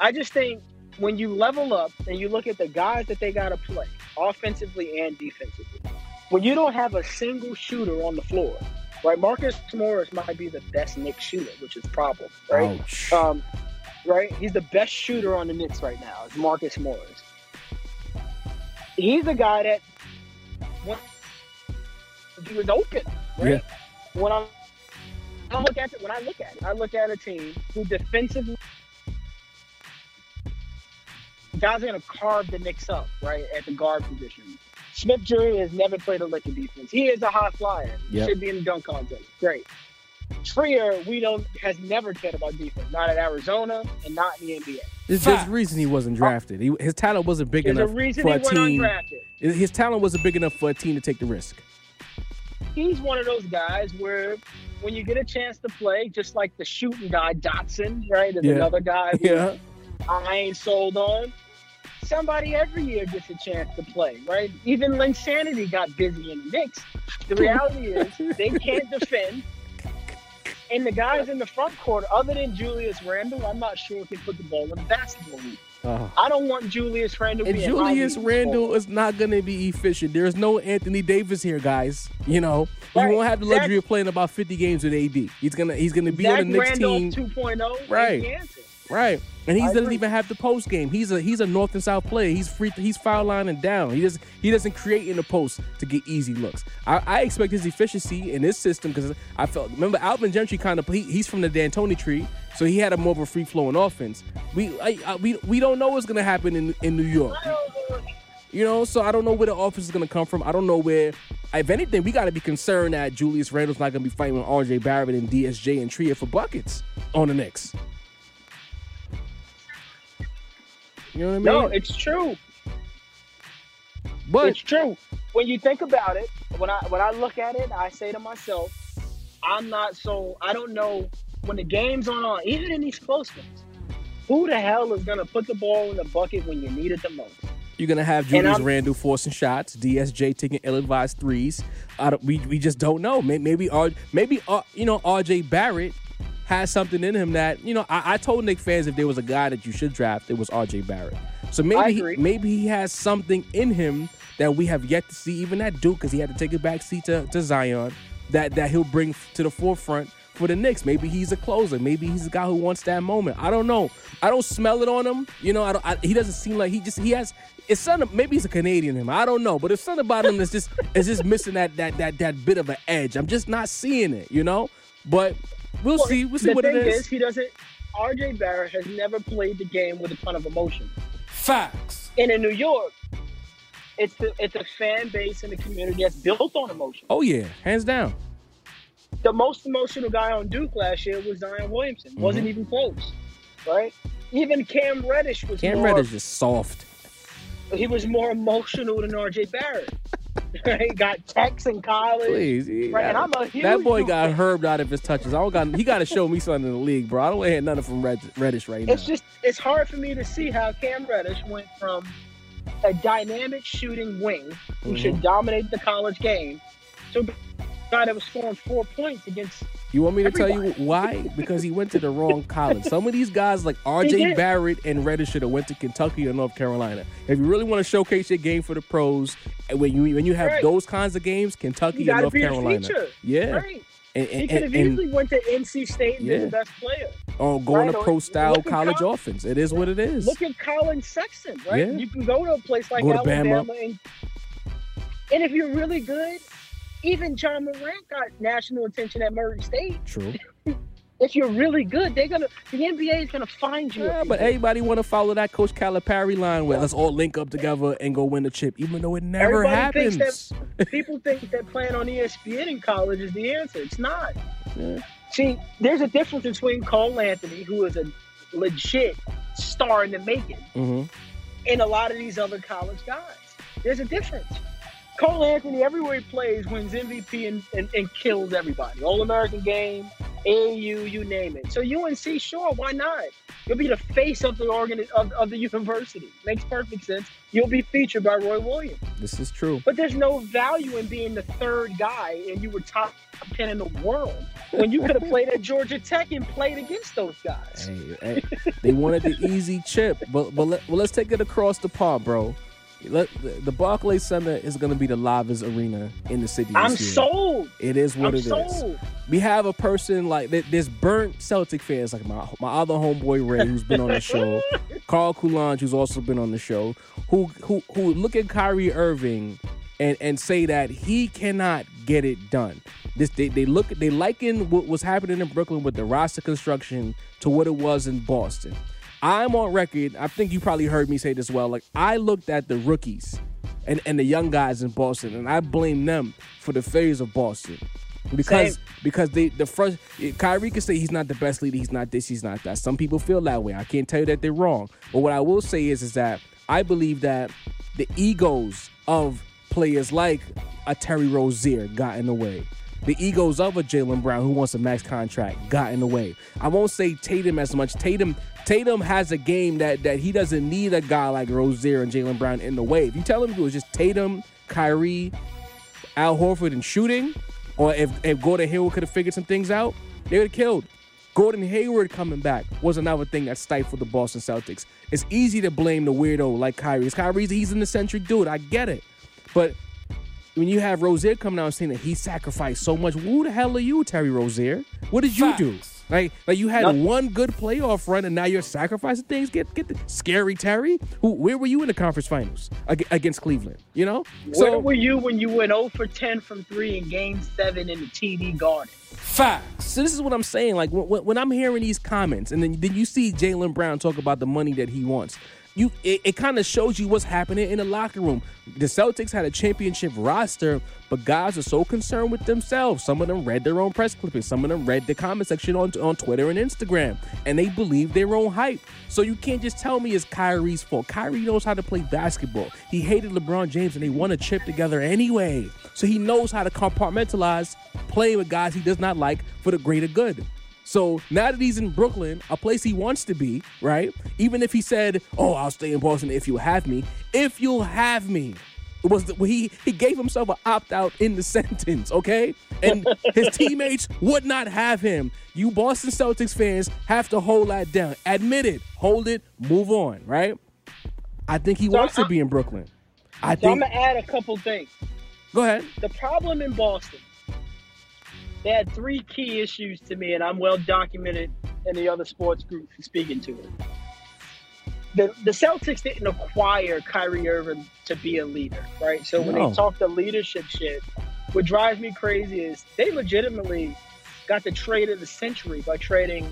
I just think when you level up and you look at the guys that they got to play, offensively and defensively, when you don't have a single shooter on the floor, right? Marcus Morris might be the best Knicks shooter, which is a problem, right? Ouch. Um, right? He's the best shooter on the Knicks right now. Is Marcus Morris. He's a guy that when he was open, right? When I, I look at it, when I look at it, I look at a team who defensively guys are gonna carve the Knicks up, right, at the guard position. Smith Jury has never played a lick of defense. He is a high flyer. Yep. Should be in the dunk contest. Great. Trier, we don't has never cared about defense, not at Arizona and not in the NBA. There's, there's a reason he wasn't drafted. He, his talent wasn't big There's a enough reason for he a went team. undrafted. His talent wasn't big enough for a team to take the risk. He's one of those guys where when you get a chance to play, just like the shooting guy Dotson, right, is Yeah. another guy Yeah. I ain't sold on. Somebody every year gets a chance to play, right? Even Linsanity got busy in the mix. The reality is they can't defend. And the guys in the front court, other than Julius Randle, I'm not sure can put the ball in the basketball hoop. Oh. Uh-huh. I don't want Julius Randle. And Julius Randle is not going to be efficient. There's no Anthony Davis here, guys. You know, Right. you won't have the luxury Zach- of playing about 50 games with AD. He's gonna he's gonna be Zach on the Knicks Randolph team. 2.0 is Right. Right. And he doesn't even have the post game. He's a he's a north and south player. He's free. He's foul line and down. He doesn't he doesn't create in the post to get easy looks. I, I expect his efficiency in this system because I felt remember Alvin Gentry kind of he, he's from the D'Antoni tree, so he had a more of a free flowing offense. We I, I, we we don't know what's gonna happen in in New York. You know, so I don't know where the offense is gonna come from. I don't know where. If anything, we got to be concerned that Julius Randle's not gonna be fighting with R.J. Barrett and DSJ and Trier for buckets on the Knicks. You know what I mean? No, it's true. but it's true. When you think about it, when I when I look at it, I say to myself, I'm not so I don't know when the game's on, even in these close ones, who the hell is gonna put the ball in the bucket when you need it the most? You're gonna have Julius I'm- Randle forcing shots, DSJ taking ill-advised threes. I don't, we we just don't know. May- Maybe R, maybe R, you know RJ Barrett has something in him that you know. I, I told Knick fans if there was a guy that you should draft, it was RJ Barrett. So maybe he, maybe he has something in him that we have yet to see, even at Duke, because he had to take a back seat to, to Zion. That that he'll bring to the forefront for the Knicks. Maybe he's a closer. Maybe he's a guy who wants that moment. I don't know. I don't smell it on him. You know, I don't, I, he doesn't seem like he just he has. It's something. Maybe he's a Canadian him. I don't know. But it's something about him that's just is just missing that that that that bit of an edge. I'm just not seeing it. You know. But we'll Well, see. We'll see what it is, is. he doesn't. RJ Barrett has never played the game with a ton of emotion. Facts. And in New York, it's the it's a fan base and a community that's built on emotion. oh yeah, hands down. The most emotional guy on Duke last year was Zion Williamson. Wasn't mm-hmm. even close, right? Even Cam Reddish was Cam more. Reddish is soft. He was more emotional than RJ Barrett. right? Got texts in college. Please, Right, and I'm a huge that boy got herbed out of his touches. I don't got. He got to show me something in the league, bro. I don't want to hear nothing from Red, Reddish right now. It's just it's hard for me to see how Cam Reddish went from a dynamic shooting wing who Mm-hmm. should dominate the college game to a guy that was scoring four points against. You want me to tell you why? Because he went to the wrong college. Some of these guys, like R.J. Barrett and Reddish, should have went to Kentucky or North Carolina. If you really want to showcase your game for the pros, when you when you have Right. those kinds of games, Kentucky or North be Carolina, yeah, Right. and, He and, could have easily went to NC State and Yeah. been the best player. or going right, to pro style college Col- offense. It is what it is. Look at Collin Sexton, right? Yeah. You can go to a place like Alabama, Bama. and, and if you're really good, even Ja Morant got national attention at Murray State. True. If you're really good, they're gonna the NBA is gonna find you. Yeah, but everybody want to follow that Coach Calipari line where let's all link up together and go win the chip, even though it never Everybody happens. people think that playing on ESPN in college is the answer. It's not. Yeah. See, there's a difference between Cole Anthony, who is a legit star in the making, hmm and a lot of these other college guys. There's a difference. Cole Anthony, everywhere he plays, wins MVP and, and, and kills everybody. All American game, AAU, you name it. So UNC, sure, why not? You'll be the face of the organ of, of the university. Makes perfect sense. You'll be featured by Roy Williams. This is true. But there's no value in being the third guy and you were top 10 in the world when you could have played at Georgia Tech and played against those guys. Hey, hey, they wanted the easy chip, but but let, well, let's take it across the pond, bro. Let, the, the Barclays Center is going to be the livest arena in the city. I'm this year. sold. It is what I'm it is. sold. We have a person like this burnt Celtic fans like my my other homeboy Ray, who's been on the show, Carl Coulange, who's also been on the show, who who who look at Kyrie Irving and and say that he cannot get it done. This they, they look they liken what was happening in Brooklyn with the roster construction to what it was in Boston. I'm on record. I think you probably heard me say this well. Like I looked at the rookies and, and the young guys in Boston, and I blame them for the failures of Boston because Same. because they the first Kyrie can say he's not the best leader, he's not this, he's not that. Some people feel that way. I can't tell you that they're wrong, but what I will say is is that I believe that the egos of players like a Terry Rozier got in the way. The egos of a Jaylen Brown who wants a max contract got in the way. I won't say Tatum as much. Tatum Tatum has a game that that he doesn't need a guy like Rozier and Jaylen Brown in the way. If you tell him it was just Tatum, Kyrie, Al Horford and shooting, or if, if Gordon Hayward could have figured some things out, they would have killed. Gordon Hayward coming back was another thing that stifled the Boston Celtics. It's easy to blame the weirdo like Kyrie. It's Kyrie's he's an eccentric dude. I get it. But when you have Rozier coming out and saying that he sacrificed so much, who the hell are you, Terry Rozier? What did you do? Like, like you had Nothing. one good playoff run, and now you're sacrificing things. Get get the scary Terry. Who? Where were you in the conference finals against Cleveland? You know. Where were you when you went 0 for 10 from three in Game Seven in the TD Garden? Facts. So this is what I'm saying. Like when, when I'm hearing these comments, and then then you see Jaylen Brown talk about the money that he wants. You it, it kind of shows you what's happening in the locker room. The Celtics had a championship roster, but guys are so concerned with themselves. Some of them read their own press clippings. Some of them read the comment section on on Twitter and Instagram, and they believe their own hype. So you can't just tell me it's Kyrie's fault. Kyrie knows how to play basketball. He hated LeBron James, and they won a chip together anyway. So he knows how to compartmentalize playing with guys he does not like for the greater good. So now that he's in Brooklyn, a place he wants to be, right? Even if he said, "Oh, I'll stay in Boston if you'll have me," if you'll have me, it was the, he he gave himself an opt out in the sentence, okay? And his teammates would not have him. You Boston Celtics fans have to hold that down. Admit it, hold it, move on, right? I think he So wants to be in Brooklyn. I So I'm gonna add a couple things. Go ahead. The problem in Boston, they had three key issues to me, and I'm well documented in the other sports group speaking to it. The, the Celtics didn't acquire Kyrie Irving to be a leader, right? So when No. they talk the leadership shit, what drives me crazy is they legitimately got the trade of the century by trading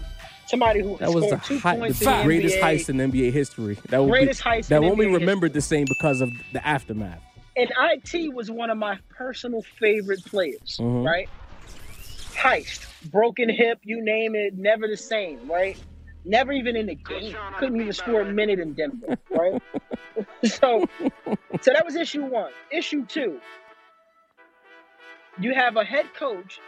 somebody who That was the, scored two hei- points the in the greatest NBA. heist in NBA history. That Greatest be, heist that won't be remembered the same because of the aftermath. and IT was one of my personal favorite players, Mhm. right? Heist, broken hip, you name it, never the same, right? Never even in the game. Couldn't even score a minute in Denver, right? so, so that was issue one. Issue two, you have a head coach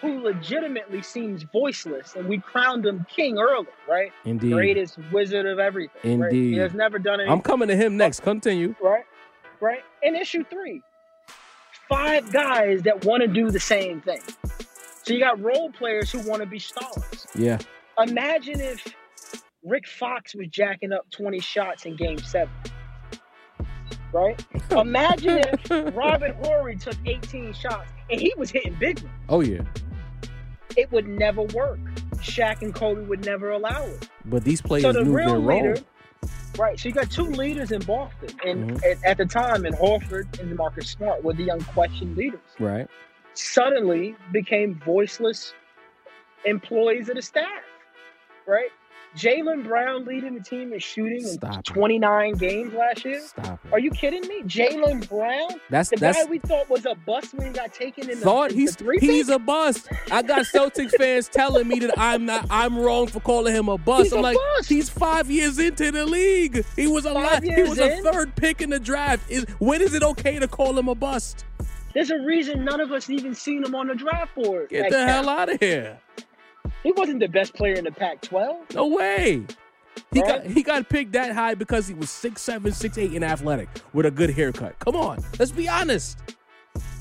who legitimately seems voiceless, and we crowned him king early, right? Indeed. Greatest wizard of everything. Right? He Indeed. has never done anything I'm coming to him next. Continue. right? Right? And issue three, five guys that want to do the same thing. So you got role players who want to be stars. Yeah. Imagine if Rick Fox was jacking up 20 shots in game seven. Right? Imagine if Robert Horry took 18 shots and he was hitting big ones. Oh yeah. It would never work. Shaq and Kobe would never allow it. But these players so the knew their real role. leader, right? So you got two leaders in Boston, and Mhm. at, at the time, in Horford and Marcus Smart were the unquestioned leaders. Right. Suddenly became voiceless employees of the staff, right? Jaylen Brown leading the team in shooting Stop in it. 29 games last year. It. Are you kidding me? Jaylen Brown, That's the that's guy we thought was a bust when he got taken in the, thought the he's three he's a bust. I got Celtics fans telling me that I'm not I'm wrong for calling him a bust. He's I'm a like, bust. he's five years into the league. He was a lot. He was a third pick in the draft. Is when is it okay to call him a bust? There's a reason none of us even seen him on the draft board. Get Like the that. hell out of here. He wasn't the best player in the Pac-12. No way. He Right? got he got picked that high because he was six seven, six eight, and athletic with a good haircut. Come on, let's be honest.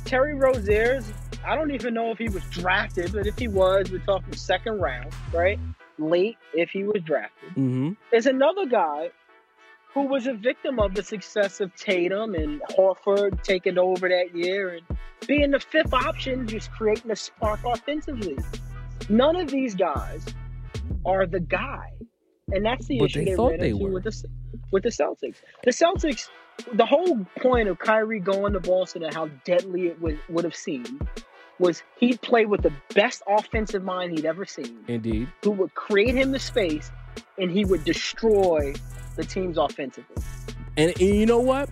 Terry Rozier's, I don't even know if he was drafted, but if he was, we're talking second round, right? Late if he was drafted. Mm-hmm. There's another guy who was a victim of the success of Tatum and Horford taking over that year and being the fifth option, just creating a spark offensively. None of these guys are the guy. And that's the But issue they they, thought they were. with the with the Celtics. The Celtics, the whole point of Kyrie going to Boston and how deadly it would, would have seemed was he'd play with the best offensive mind he'd ever seen Indeed. who would create him the space and he would destroy the team's offensively. And, and you know what?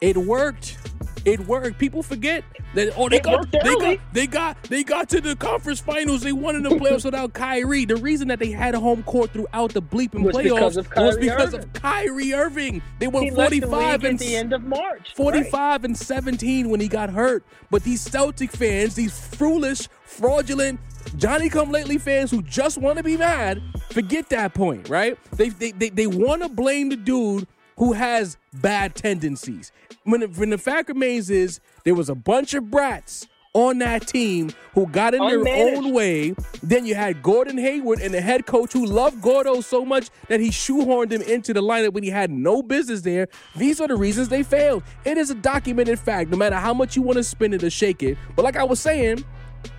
It worked. It worked. People forget that oh they It got they early. got they got they got to the conference finals. They won in the playoffs without Kyrie. The reason that they had a home court throughout the bleeping Was playoffs because was because Irving. of Kyrie Irving. They won He the 45 league and the end of March. 45 and 17 when he got hurt. But these Celtic fans, these foolish, fraudulent, Johnny come lately fans who just want to be mad, forget that point, right? They they they, they want to blame the dude who has bad tendencies. When, the- when the fact remains is there was a bunch of brats on that team who got in their own way. Then you had Gordon Hayward and the head coach who loved Gordo so much that he shoehorned him into the lineup when he had no business there. These are the reasons they failed. It is a documented fact, no matter how much you want to spin it or shake it. But like I was saying,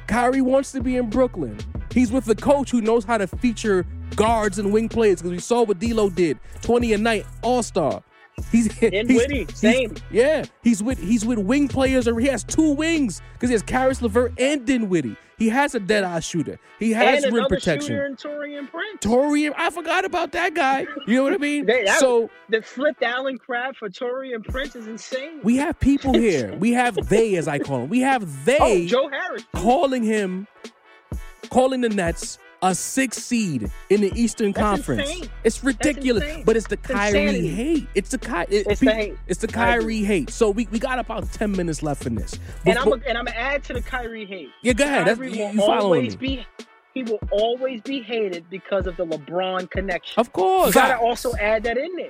Kyrie wants to be in Brooklyn. He's with the coach who knows how to feature guards and wing players because we saw what D'Lo did, twenty a night, All Star. He's And he's- Witty, he's- same. yeah, he's with he's with wing players, or he has two wings because he has Caris LeVert and Dinwiddie. He has a dead eye shooter. He has and rim protection. shooter in Taurean Prince. Taurean, I forgot about that guy. You know what I mean? They- that- so the flipped Allen Crabbe for Taurean Prince is insane. we have people here. We have they, as I call them. We have oh, they oh, Joe Harris. calling him, calling the Nets a six seed in the Eastern That's Conference. insane. It's ridiculous, but it's the It's Kyrie insanity. hate. It's the Ky- it- It's the hate. It's the Kyrie hate. So we, we got about ten minutes left in this. And I'm Before- a, and I'm gonna add to the Kyrie hate. yeah, go ahead. That's, Kyrie you, will you following always me? be he will always be hated because of the LeBron connection. Of course. You gotta also add that in there.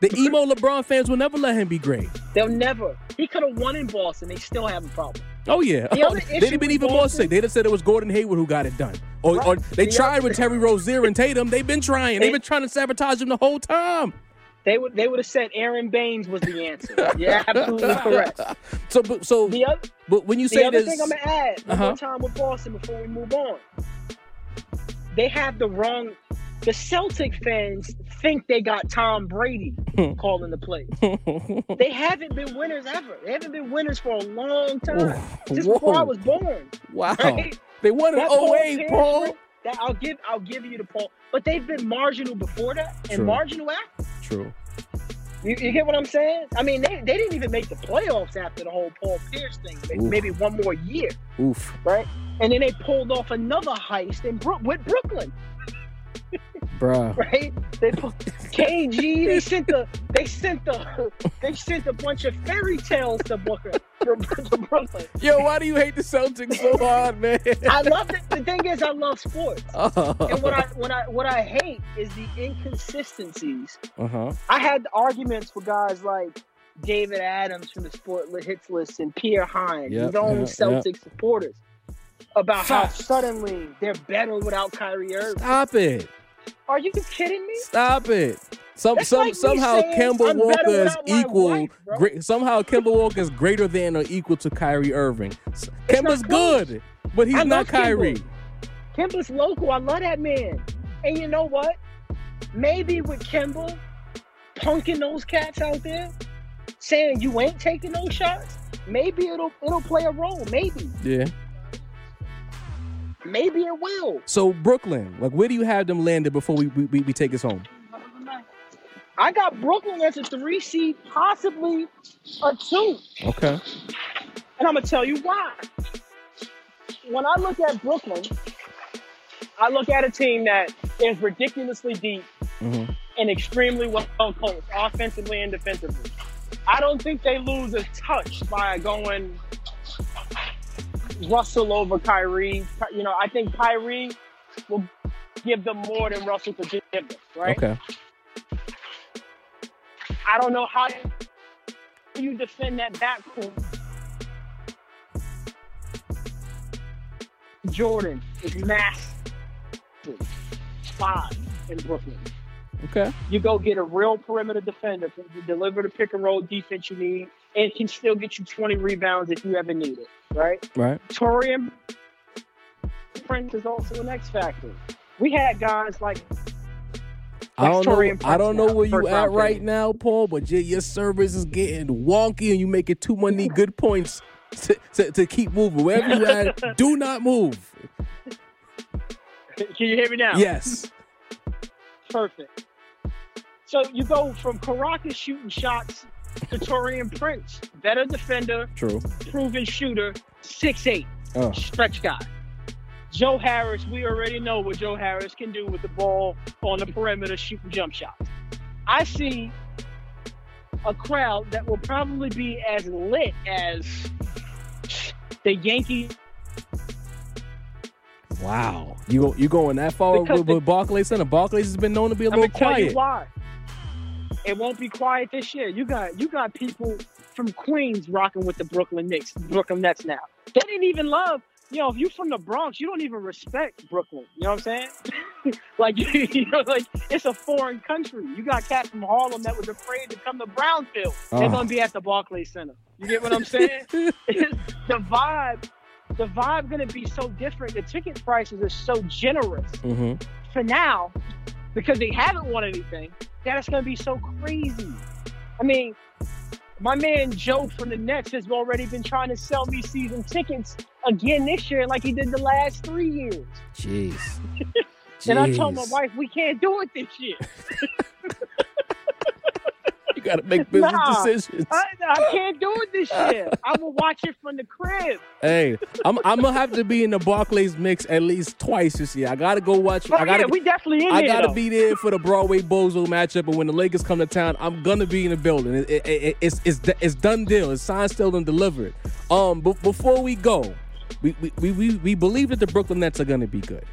the emo LeBron fans will never let him be great. They'll never. He could have won in Boston. They still have a problem. Oh yeah, The other they'd have been even more Boston- sick. They'd have said it was Gordon Hayward who got it done, or, Right. or they The tried other- with Terry Rozier and Tatum. They've been trying. They've been trying to sabotage him the whole time. They would they would have said Aron Baynes was the answer. You're absolutely correct. So, but, so, The other but when you say the other this, thing I'm gonna add one Uh-huh. more time with Boston before we move on. They have the wrong. The Celtic fans think they got Tom Brady hmm. calling the plays. They haven't been winners ever. They haven't been winners for a long time. Ooh, Just before I was born. wow, Right? they won in That 08, Pierce Paul. That I'll give I'll give you the Paul. But they've been marginal before that and True. marginal after. True. You, you get what I'm saying? I mean, they, they didn't even make the playoffs after the whole Paul Pierce thing. Maybe, maybe one more year, Oof, right? And then they pulled off another heist in Brook with Brooklyn, bruh. right? They put KG. They sent the they sent the they sent a bunch of fairy tales to Brooklyn. To Brooklyn. Yo, why do you hate the Celtics so hard, man? I love it. The thing is, I love sports. And what I what I what I hate is the inconsistencies. uh huh. I had arguments with guys like David Adams from the Sport Lit Hits List and Pierre Hines, Yep, his own yep, Celtic supporters, about how suddenly they're better without Kyrie Irving. Stop it. Are you kidding me? Stop it. Some, That's some, like somehow Kemba I'm Walker is equal. wife, great, somehow Kemba Walker is greater than or equal to Kyrie Irving. S- It's Kemba's good, but he's I not. Kyrie. Kemba's local. I love that man. And you know what? Maybe with Kemba punking those cats out there, saying you ain't taking those shots, maybe it'll it'll play a role. Maybe. Yeah. Maybe it will. So Brooklyn, like, where do you have them landed before we we, we, take us home? I got Brooklyn as a three seed, possibly a two. Okay. And I'm gonna tell you why. When I look at Brooklyn, I look at a team that is ridiculously deep hmm and extremely well coached, offensively and defensively. I don't think they lose a touch by going Russell over Kyrie. You know, I think Kyrie will give them more than Russell could give them, right? Okay. I don't know how you defend that backcourt. Jordan is massive. Five in Brooklyn. Okay. You go get a real perimeter defender to deliver the pick and roll defense you need and can still get you 20 rebounds if you ever need it, right? Right. Taurean Prince is also an X factor. We had guys like I don't know. I don't know where you at right now, Paul. But your, your service is getting wonky, and you're making too many good points to, to, to keep moving. Wherever you at, do not move. Can you hear me now? Yes. Perfect. So you go from Caracas shooting shots to Taurean Prince, better defender, True. proven shooter, six eight, Oh. stretch guy. Joe Harris, we already know what Joe Harris can do with the ball on the perimeter shooting jump shots. I see a crowd that will probably be as lit as the Yankees. Wow. You go, you going that far Because with, the- with Barclays Center? Barclays has been known to be a I'm little quiet. you why. It won't be quiet this year. You got you got people from Queens rocking with the Brooklyn Knicks, Brooklyn Nets now. They didn't even love. You know, if you're from the Bronx, you don't even respect Brooklyn. You know what I'm saying? like you know, like it's a foreign country. You got cats from Harlem that was afraid to come to Brownfield. They're Oh. gonna be at the Barclays Center. You get what I'm saying? the vibe the vibe going to be so different. The ticket prices are so generous hmm for now because they haven't won anything. that is going to be so crazy. I mean, my man Joe from the Nets has already been trying to sell me season tickets again this year, like he did the last three years. Jeez. And I told my wife we can't do it this year. got to make business Nah. decisions. I, I can't do it this year. I'm gonna watch it from the crib. Hey, I'm I'm gonna have to be in the Barclays mix at least twice this year. I gotta go watch. Oh, I gotta. yeah, we definitely in I gotta though. be there for the Broadway Bozo matchup, and when the Lakers come to town, I'm gonna be in the building. It, it, it, it's it's it's done deal. It's signed, still, and delivered. Um, but before we go, we we, we we believe that the Brooklyn Nets are gonna be good.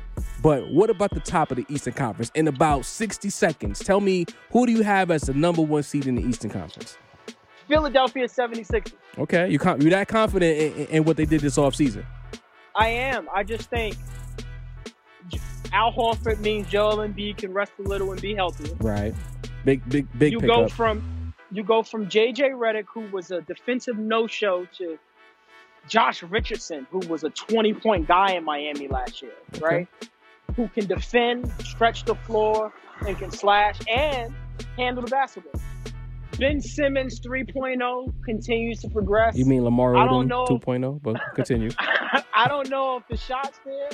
But what about the top of the Eastern Conference? In about 60 seconds, tell me who do you have as the number one seed in the Eastern Conference? Philadelphia 76ers. Okay, you con- you're that confident in, in, in what they did this offseason. I am. I just think Al Horford means Joel Embiid can rest a little and be healthy. Right. Big big big you go from you go from JJ Redick, who was a defensive no-show, to Josh Richardson, who was a 20-point guy in Miami last year, right? Who can defend, stretch the floor, and can slash and handle the basketball. Ben Simmons 3.0 continues to progress. You mean Lamar I don't Odom know. 2.0? But continue. I don't know if the shot's there,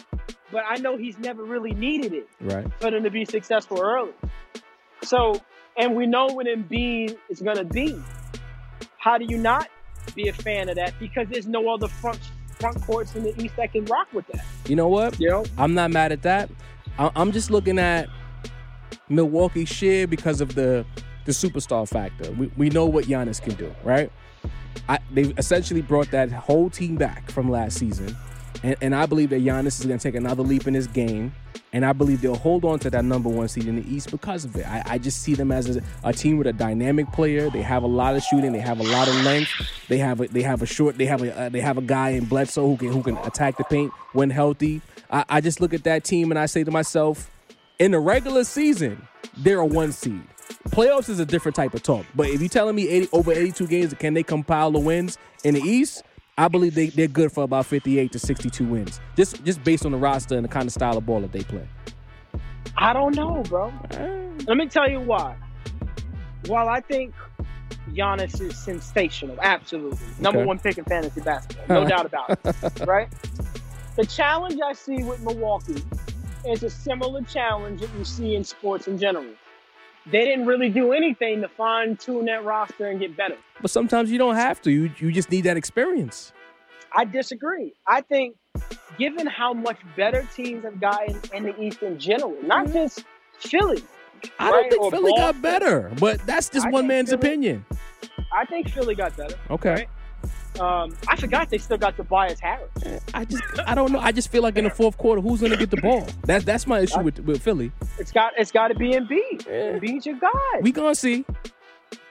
but I know he's never really needed it right. for them to be successful early. So, and we know what Embiid is going to be. How do you not be a fan of that? Because there's no other front front courts in the East that can rock with that. You know what? You know, I'm not mad at that. I- I'm just looking at Milwaukee share because of the the superstar factor. We, we know what Giannis can do, right? I, they've essentially brought that whole team back from last season. And, and I believe that Giannis is going to take another leap in his game. And I believe they'll hold on to that number one seed in the East because of it. I, I just see them as a, a team with a dynamic player. They have a lot of shooting. They have a lot of length. They have a, they have a short. They have a uh, they have a guy in Bledsoe who can who can attack the paint when healthy. I, I just look at that team and I say to myself, in the regular season, they're a one seed. Playoffs is a different type of talk. But if you're telling me 80, over 82 games, can they compile the wins in the East? I believe they, they're good for about 58 to 62 wins. Just just based on the roster and the kind of style of ball that they play. I don't know, bro. Uh, Let me tell you why. While I think Giannis is sensational, absolutely number Okay. one pick in fantasy basketball, no doubt about it. Right? The challenge I see with Milwaukee is a similar challenge that you see in sports in general. They didn't really do anything to fine tune that roster and get better. But sometimes you don't have to. You you just need that experience. I disagree. I think, given how much better teams have gotten in the East in general, not mm-hmm. just Philly, I don't think or Philly got better, but that's just I one man's Philly- opinion. I think Philly got better. Okay. Um, I forgot they still got Tobias Harris. I just I don't know. I just feel like in the fourth quarter, who's gonna get the ball? That that's my issue with, with Philly. It's got it's got to be Embiid. Yeah. Embiid's your guy, We gonna see.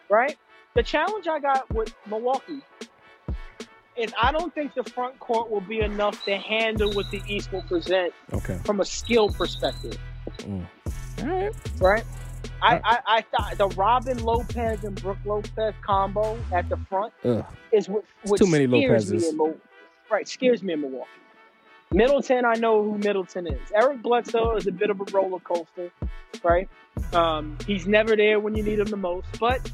right? The challenge I got with Milwaukee is I don't think the front court will be enough to handle what the East will present Okay. from a skill perspective, All right. right? I, I, I thought the Robin Lopez and Brooke Lopez combo at the front Ugh. is what, what too many scares me in right scares me in Milwaukee. Middleton, I know who Middleton is. Eric Bledsoe is a bit of a roller coaster, right? Um, he's never there when you need him the most, but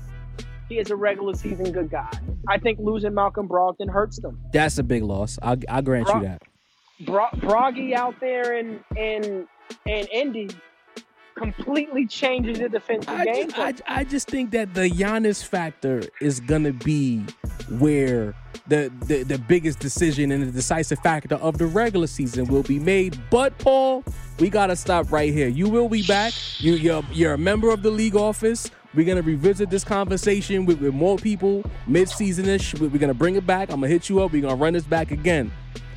he is a regular season good guy. I think losing Malcolm Brogdon hurts them. That's a big loss. I'll, I'll grant you that. Bro- Broggy out there in in in Indy completely changes the defensive I game. just, I, I just think that the Giannis factor is gonna be where the, the the biggest decision and the decisive factor of the regular season will be made. But Paul, we gotta stop right here. You will be back. You you're, you're a member of the league office. We're gonna revisit this conversation with, with more people mid-season-ish. We- We're gonna bring it back. I'm gonna hit you up. We're gonna run this back again.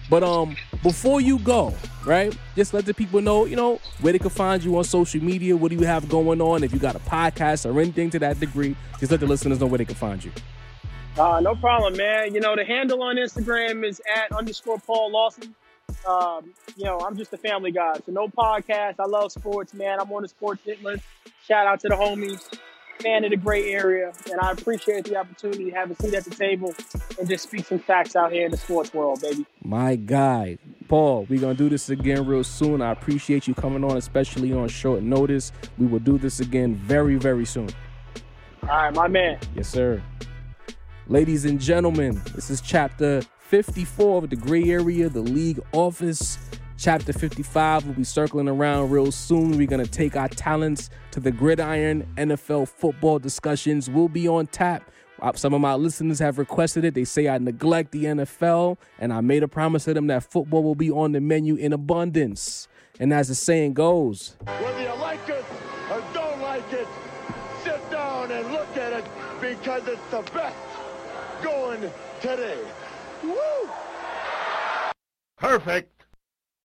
But um, before you go, right? Just let the people know, you know, where they can find you on social media. What do you have going on? If you got a podcast or anything to that degree, just let the listeners know where they can find you. Uh, no problem, man. You know, the handle on Instagram is at underscore Paul Lawson. Um, you know, I'm just a family guy, so no podcast. I love sports, man. I'm on the sports hit list. Shout out to the homies. Fan of the gray area, and I appreciate the opportunity to have a seat at the table and just speak some facts out here in the sports world, baby. My guy, Paul, we're gonna do this again real soon. I appreciate you coming on, especially on short notice. We will do this again very, very soon. All right, my man. Yes, sir. Ladies and gentlemen, this is chapter 54 of the gray area, the league office. Chapter 55 will be circling around real soon. We're going to take our talents to the gridiron. NFL football discussions will be on tap. Uh, some of my listeners have requested it. They say I neglect the NFL, and I made a promise to them that football will be on the menu in abundance. And as the saying goes, Whether you like it or don't like it, sit down and look at it because it's the best going today. Woo! Perfect.